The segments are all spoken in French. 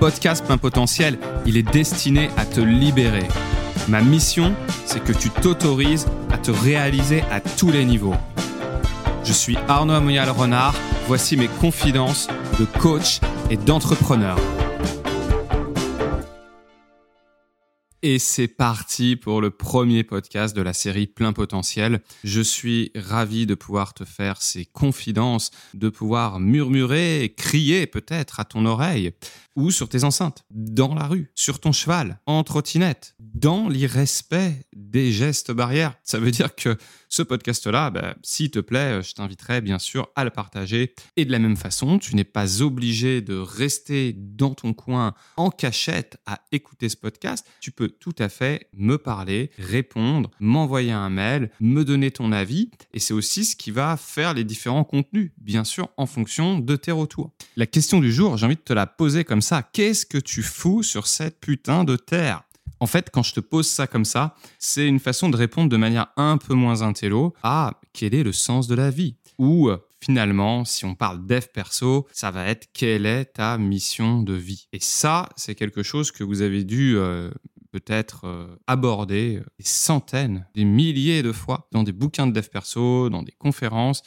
podcast plein potentiel, il est destiné à te libérer. Ma mission, c'est que tu t'autorises à te réaliser à tous les niveaux. Je suis Arnaud Amoyal Renard, voici mes confidences de coach et d'entrepreneur. Et c'est parti pour le premier podcast de la série Plein Potentiel. Je suis ravi de pouvoir te faire ces confidences, de pouvoir murmurer crier peut-être à ton oreille ou sur tes enceintes, dans la rue, sur ton cheval, en trottinette, dans l'irrespect des gestes barrières. Ça veut dire que ce podcast-là, bah, s'il te plaît, je t'inviterai bien sûr à le partager. Et de la même façon, tu n'es pas obligé de rester dans ton coin en cachette à écouter ce podcast. Tu peux tout à fait me parler, répondre, m'envoyer un mail, me donner ton avis. Et c'est aussi ce qui va faire les différents contenus, bien sûr, en fonction de tes retours. La question du jour, j'ai envie de te la poser comme ça. Qu'est-ce que tu fous sur cette putain de terre? En fait, quand je te pose ça comme ça, c'est une façon de répondre de manière un peu moins intello à quel est le sens de la vie? Ou euh, finalement, si on parle dev perso, ça va être quelle est ta mission de vie? Et ça, c'est quelque chose que vous avez dû euh, peut-être euh, aborder des centaines, des milliers de fois dans des bouquins de dev perso, dans des conférences.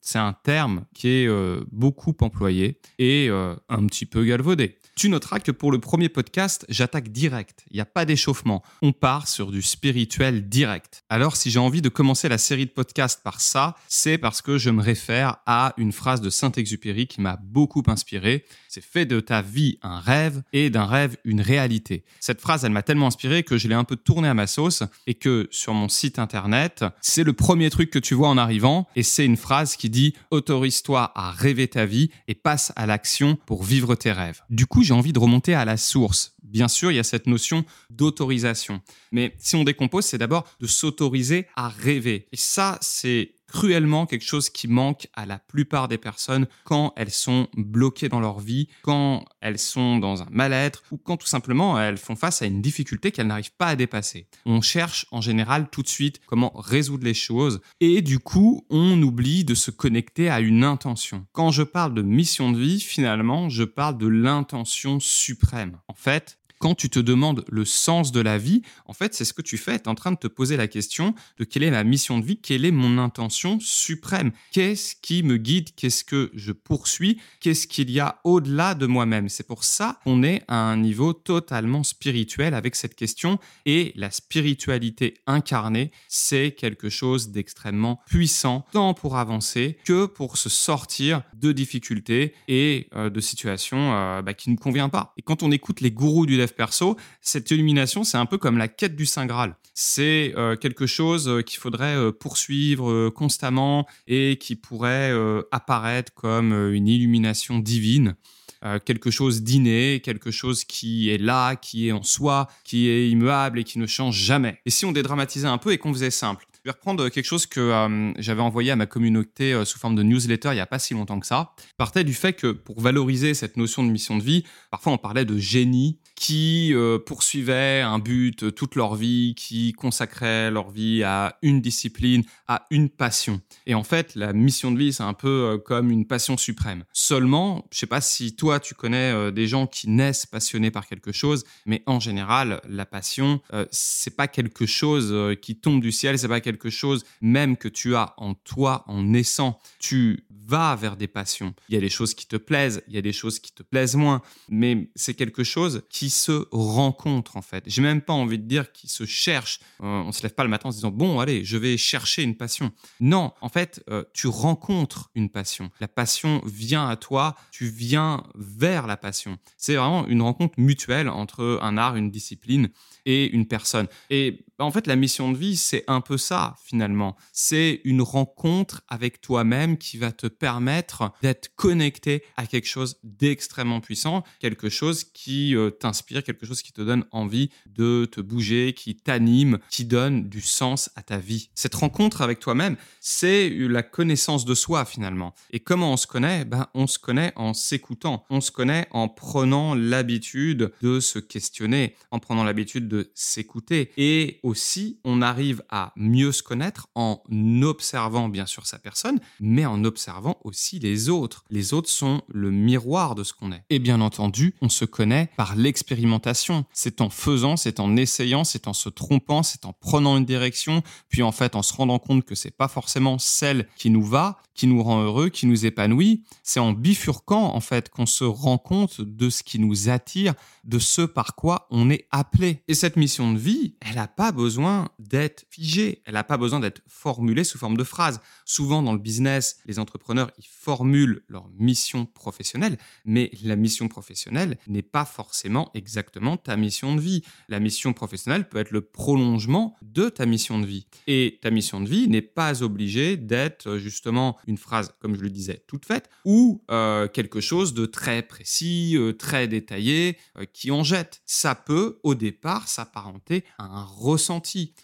c'est un terme qui est beaucoup employé et un petit peu galvaudé. Tu noteras que pour le premier podcast, j'attaque direct. Il n'y a pas d'échauffement. On part sur du spirituel direct. Alors, si j'ai envie de commencer la série de podcasts par ça, c'est parce que je me réfère à une phrase de Saint-Exupéry qui m'a beaucoup inspiré. C'est fait de ta vie un rêve et d'un rêve une réalité. Cette phrase, elle m'a tellement inspiré que je l'ai un peu tournée à ma sauce et que sur mon site internet, c'est le premier truc que tu vois en arrivant et c'est une phrase qui dit autorise-toi à rêver ta vie et passe à l'action pour vivre tes rêves. Du coup, j'ai envie de remonter à la source. Bien sûr, il y a cette notion d'autorisation. Mais si on décompose, c'est d'abord de s'autoriser à rêver. Et ça, c'est cruellement quelque chose qui manque à la plupart des personnes quand elles sont bloquées dans leur vie, quand elles sont dans un mal-être ou quand tout simplement elles font face à une difficulté qu'elles n'arrivent pas à dépasser. On cherche en général tout de suite comment résoudre les choses et du coup on oublie de se connecter à une intention. Quand je parle de mission de vie, finalement je parle de l'intention suprême. En fait, quand tu te demandes le sens de la vie, en fait, c'est ce que tu fais. Tu es en train de te poser la question de quelle est ma mission de vie, quelle est mon intention suprême, qu'est-ce qui me guide, qu'est-ce que je poursuis, qu'est-ce qu'il y a au-delà de moi-même? C'est pour ça qu'on est à un niveau totalement spirituel avec cette question et la spiritualité incarnée, c'est quelque chose d'extrêmement puissant, tant pour avancer que pour se sortir de difficultés et euh, de situations euh, bah, qui ne conviennent pas. Et quand on écoute les gourous du perso, cette illumination, c'est un peu comme la quête du Saint Graal. C'est euh, quelque chose euh, qu'il faudrait euh, poursuivre constamment et qui pourrait apparaître comme une illumination divine. quelque chose d'inné, quelque chose qui est là, qui est en soi, qui est immuable et qui ne change jamais. Et si on dédramatisait un peu et qu'on faisait simple je vais reprendre quelque chose que j'avais envoyé à ma communauté sous forme de newsletter il n'y a pas si longtemps que ça. partait du fait que pour valoriser cette notion de mission de vie, parfois on parlait de génie, qui euh, poursuivaient un but euh, toute leur vie, qui consacraient leur vie à une discipline, à une passion. Et en fait, la mission de vie, c'est un peu euh, comme une passion suprême. Seulement, je sais pas si toi, tu connais des gens qui naissent passionnés par quelque chose, mais en général, la passion, c'est pas quelque chose qui tombe du ciel, c'est pas quelque chose même que tu as en toi en naissant. Tu vas vers des passions. Il y a des choses qui te plaisent, il y a des choses qui te plaisent moins, mais c'est quelque chose qui se rencontrent en fait. J'ai même pas envie de dire qu'ils se cherchent. Euh, on se lève pas le matin en se disant bon allez je vais chercher une passion. Non, en fait euh, tu rencontres une passion. La passion vient à toi, tu viens vers la passion. C'est vraiment une rencontre mutuelle entre un art, une discipline et une personne. Et en fait la mission de vie c'est un peu ça finalement. C'est une rencontre avec toi-même qui va te permettre d'être connecté à quelque chose d'extrêmement puissant, quelque chose qui euh, t'inspire quelque chose qui te donne envie de te bouger, qui t'anime, qui donne du sens à ta vie. Cette rencontre avec toi-même, c'est la connaissance de soi finalement. Et comment on se connaît? Ben, On se connaît en s'écoutant, on se connaît en prenant l'habitude de se questionner, en prenant l'habitude de s'écouter et aussi, on arrive à mieux se connaître en observant bien sûr sa personne, mais en observant aussi les autres. Les autres sont le miroir de ce qu'on est. Et bien entendu, on se connaît par l'expérimentation. C'est en faisant, c'est en essayant, c'est en se trompant, c'est en prenant une direction, puis en fait en se rendant compte que c'est pas forcément celle qui nous va, qui nous rend heureux, qui nous épanouit. C'est en bifurquant en fait qu'on se rend compte de ce qui nous attire, de ce par quoi on est appelé. Et cette mission de vie, elle n'a pas besoin d'être figée, elle n'a pas besoin d'être formulée sous forme de phrase. Souvent dans le business, les entrepreneurs, ils formulent leur mission professionnelle, mais la mission professionnelle n'est pas forcément exactement ta mission de vie. La mission professionnelle peut être le prolongement de ta mission de vie. Et ta mission de vie n'est pas obligée d'être justement une phrase, comme je le disais, toute faite, ou euh, quelque chose de très précis, euh, très détaillé, euh, qui en jette. Ça peut, au départ, s'apparenter à un ressenti.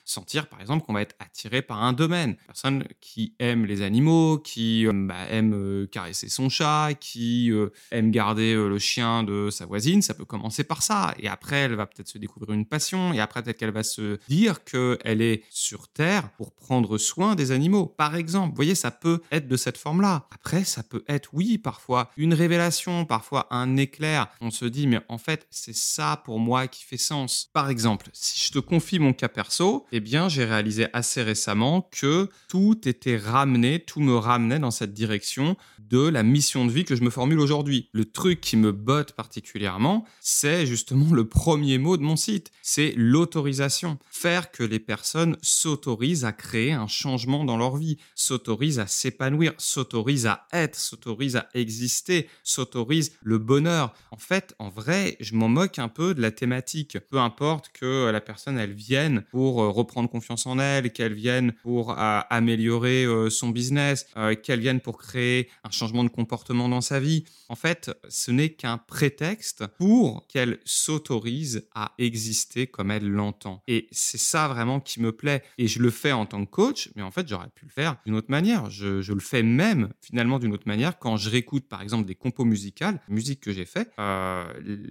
Sentir, par exemple, qu'on va être attiré par un domaine. Personne qui aime les animaux, qui bah, aime caresser son chat, qui aime garder le chien de sa voisine, ça peut commencer par ça. Et après, elle va peut-être se découvrir une passion, et après, peut-être qu'elle va se dire qu'elle est sur Terre pour prendre soin des animaux. Par exemple, vous voyez, ça peut être de cette forme-là. Après, ça peut être, oui, parfois une révélation, parfois un éclair. On se dit, mais en fait, c'est ça pour moi qui fait sens. Par exemple, si je te confie mon cas perso, eh bien, j'ai réalisé assez récemment que tout était ramené, tout me ramenait dans cette direction de la mission de vie que je me formule aujourd'hui. Le truc qui me botte particulièrement, c'est justement le premier mot de mon site. C'est l'autorisation. Faire que les personnes s'autorisent à créer un changement dans leur vie, s'autorisent à s'épanouir, s'autorisent à être, s'autorisent à exister, s'autorisent le bonheur. En fait, en vrai, je m'en moque un peu de la thématique. Peu importe que la personne, elle vienne pour euh, reprendre confiance en elle, qu'elle vienne pour euh, améliorer euh, son business, qu'elle vienne pour créer un changement de comportement dans sa vie. En fait, ce n'est qu'un prétexte pour qu'elle s'autorise à exister comme elle l'entend. Et c'est ça vraiment qui me plaît. Et je le fais en tant que coach, mais en fait, j'aurais pu le faire d'une autre manière. Je, le fais même finalement d'une autre manière quand je réécoute par exemple des compos musicales, musique que j'ai fait. Euh,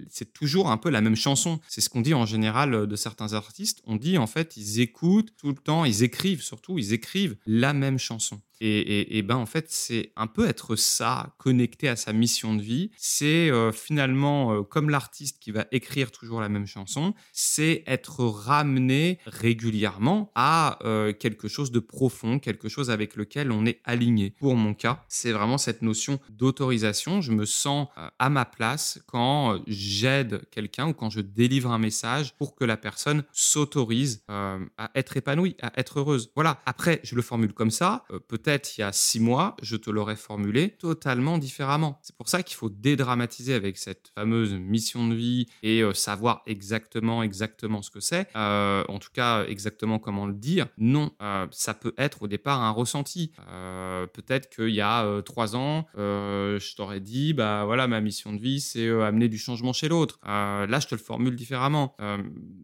c'est toujours un peu la même chanson. C'est ce qu'on dit en général de certains artistes. On dit en fait, ils écoutent tout le temps, ils écrivent surtout, ils écrivent la même chanson. Et, ben en fait, c'est un peu être ça, connecté à sa mission de vie. C'est euh, finalement euh, comme l'artiste qui va écrire toujours la même chanson, c'est être ramené régulièrement à euh, quelque chose de profond, quelque chose avec lequel on est aligné. Pour mon cas, c'est vraiment cette notion d'autorisation. Je me sens à ma place quand j'aide quelqu'un ou quand je délivre un message pour que la personne s'autorise à être épanouie, à être heureuse. Voilà. Après, je le formule comme ça. Il y a six mois, je te l'aurais formulé totalement différemment. C'est pour ça qu'il faut dédramatiser avec cette fameuse mission de vie et euh, savoir exactement, exactement ce que c'est. Euh, en tout cas, exactement comment le dire. Non, euh, ça peut être au départ un ressenti. Peut-être qu'il y a trois ans, je t'aurais dit, bah voilà, ma mission de vie, c'est amener du changement chez l'autre. là, je te le formule différemment.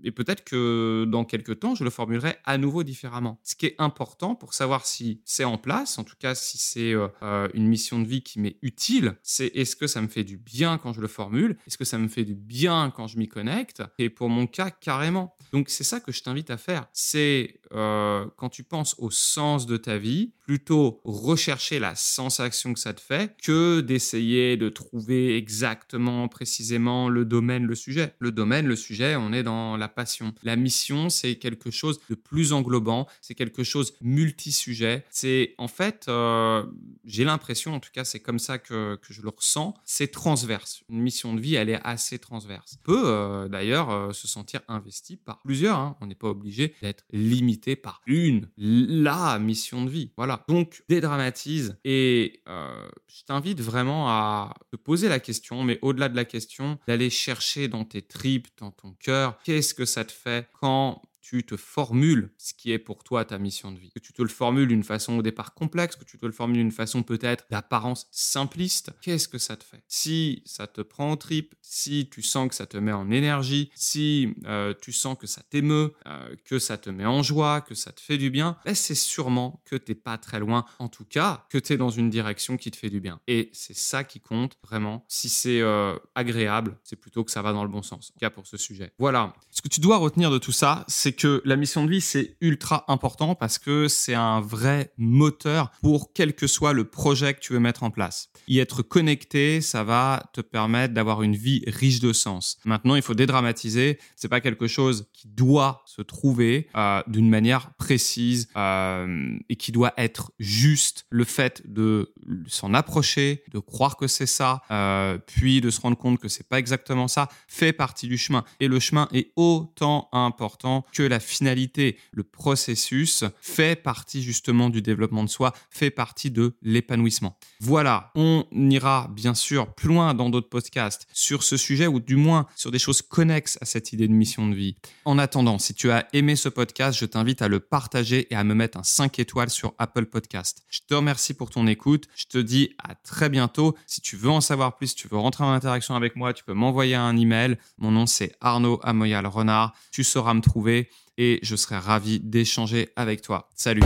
et peut-être que dans quelques temps, je le formulerai à nouveau différemment. Ce qui est important pour savoir si c'est en place, en tout cas si c'est euh, euh, une mission de vie qui m'est utile, c'est est-ce que ça me fait du bien quand je le formule? Est-ce que ça me fait du bien quand je m'y connecte? Et pour mon cas, carrément. Donc c'est ça que je t'invite à faire. C'est euh, quand tu penses au sens de ta vie, plutôt rechercher la sensation que ça te fait que d'essayer de trouver exactement, précisément le domaine, le sujet. Le domaine, le sujet, on est dans la passion. La mission, c'est quelque chose de plus englobant, c'est quelque chose multi-sujet. C'est en fait, euh, j'ai l'impression, en tout cas c'est comme ça que, je le ressens, c'est transverse. Une mission de vie, elle est assez transverse. On peut euh, d'ailleurs euh, se sentir investi par plusieurs. Hein. On n'est pas obligé d'être limité par une, la mission de vie. Voilà. Donc, dédramatise et je t'invite vraiment à te poser la question, mais au-delà de la question, d'aller chercher dans tes tripes, dans ton cœur, qu'est-ce que ça te fait quand tu te formules ce qui est pour toi ta mission de vie. Que tu te le formules d'une façon au départ complexe, que tu te le formules d'une façon peut-être d'apparence simpliste, qu'est-ce que ça te fait? Si ça te prend en trip, si tu sens que ça te met en énergie, si euh, tu sens que ça t'émeut, euh, que ça te met en joie, que ça te fait du bien, ben c'est sûrement que tu n'es pas très loin, en tout cas que tu es dans une direction qui te fait du bien. Et c'est ça qui compte vraiment. Si c'est euh, agréable, c'est plutôt que ça va dans le bon sens, en tout cas pour ce sujet. Voilà. Ce que tu dois retenir de tout ça, c'est c'est que la mission de vie, c'est ultra important parce que c'est un vrai moteur pour quel que soit le projet que tu veux mettre en place. Y être connecté, ça va te permettre d'avoir une vie riche de sens. Maintenant, il faut dédramatiser. C'est pas quelque chose qui doit se trouver euh, d'une manière précise euh, et qui doit être juste. Le fait de s'en approcher, de croire que c'est ça, euh, puis de se rendre compte que c'est pas exactement ça, fait partie du chemin. Et le chemin est autant important que la finalité. Le processus fait partie justement du développement de soi, fait partie de l'épanouissement. Voilà, on ira bien sûr plus loin dans d'autres podcasts sur ce sujet ou du moins sur des choses connexes à cette idée de mission de vie. En attendant, si tu as aimé ce podcast, je t'invite à le partager et à me mettre un 5 étoiles sur Apple Podcast. Je te remercie pour ton écoute. Je te dis à très bientôt. Si tu veux en savoir plus, si tu veux rentrer en interaction avec moi, tu peux m'envoyer un email. Mon nom c'est Arnaud Amoyal Renard. Tu sauras me trouver et je serai ravi d'échanger avec toi. Salut.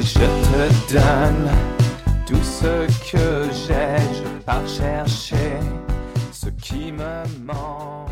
Je te donne tout ce que j'ai, je pars chercher ce qui me manque.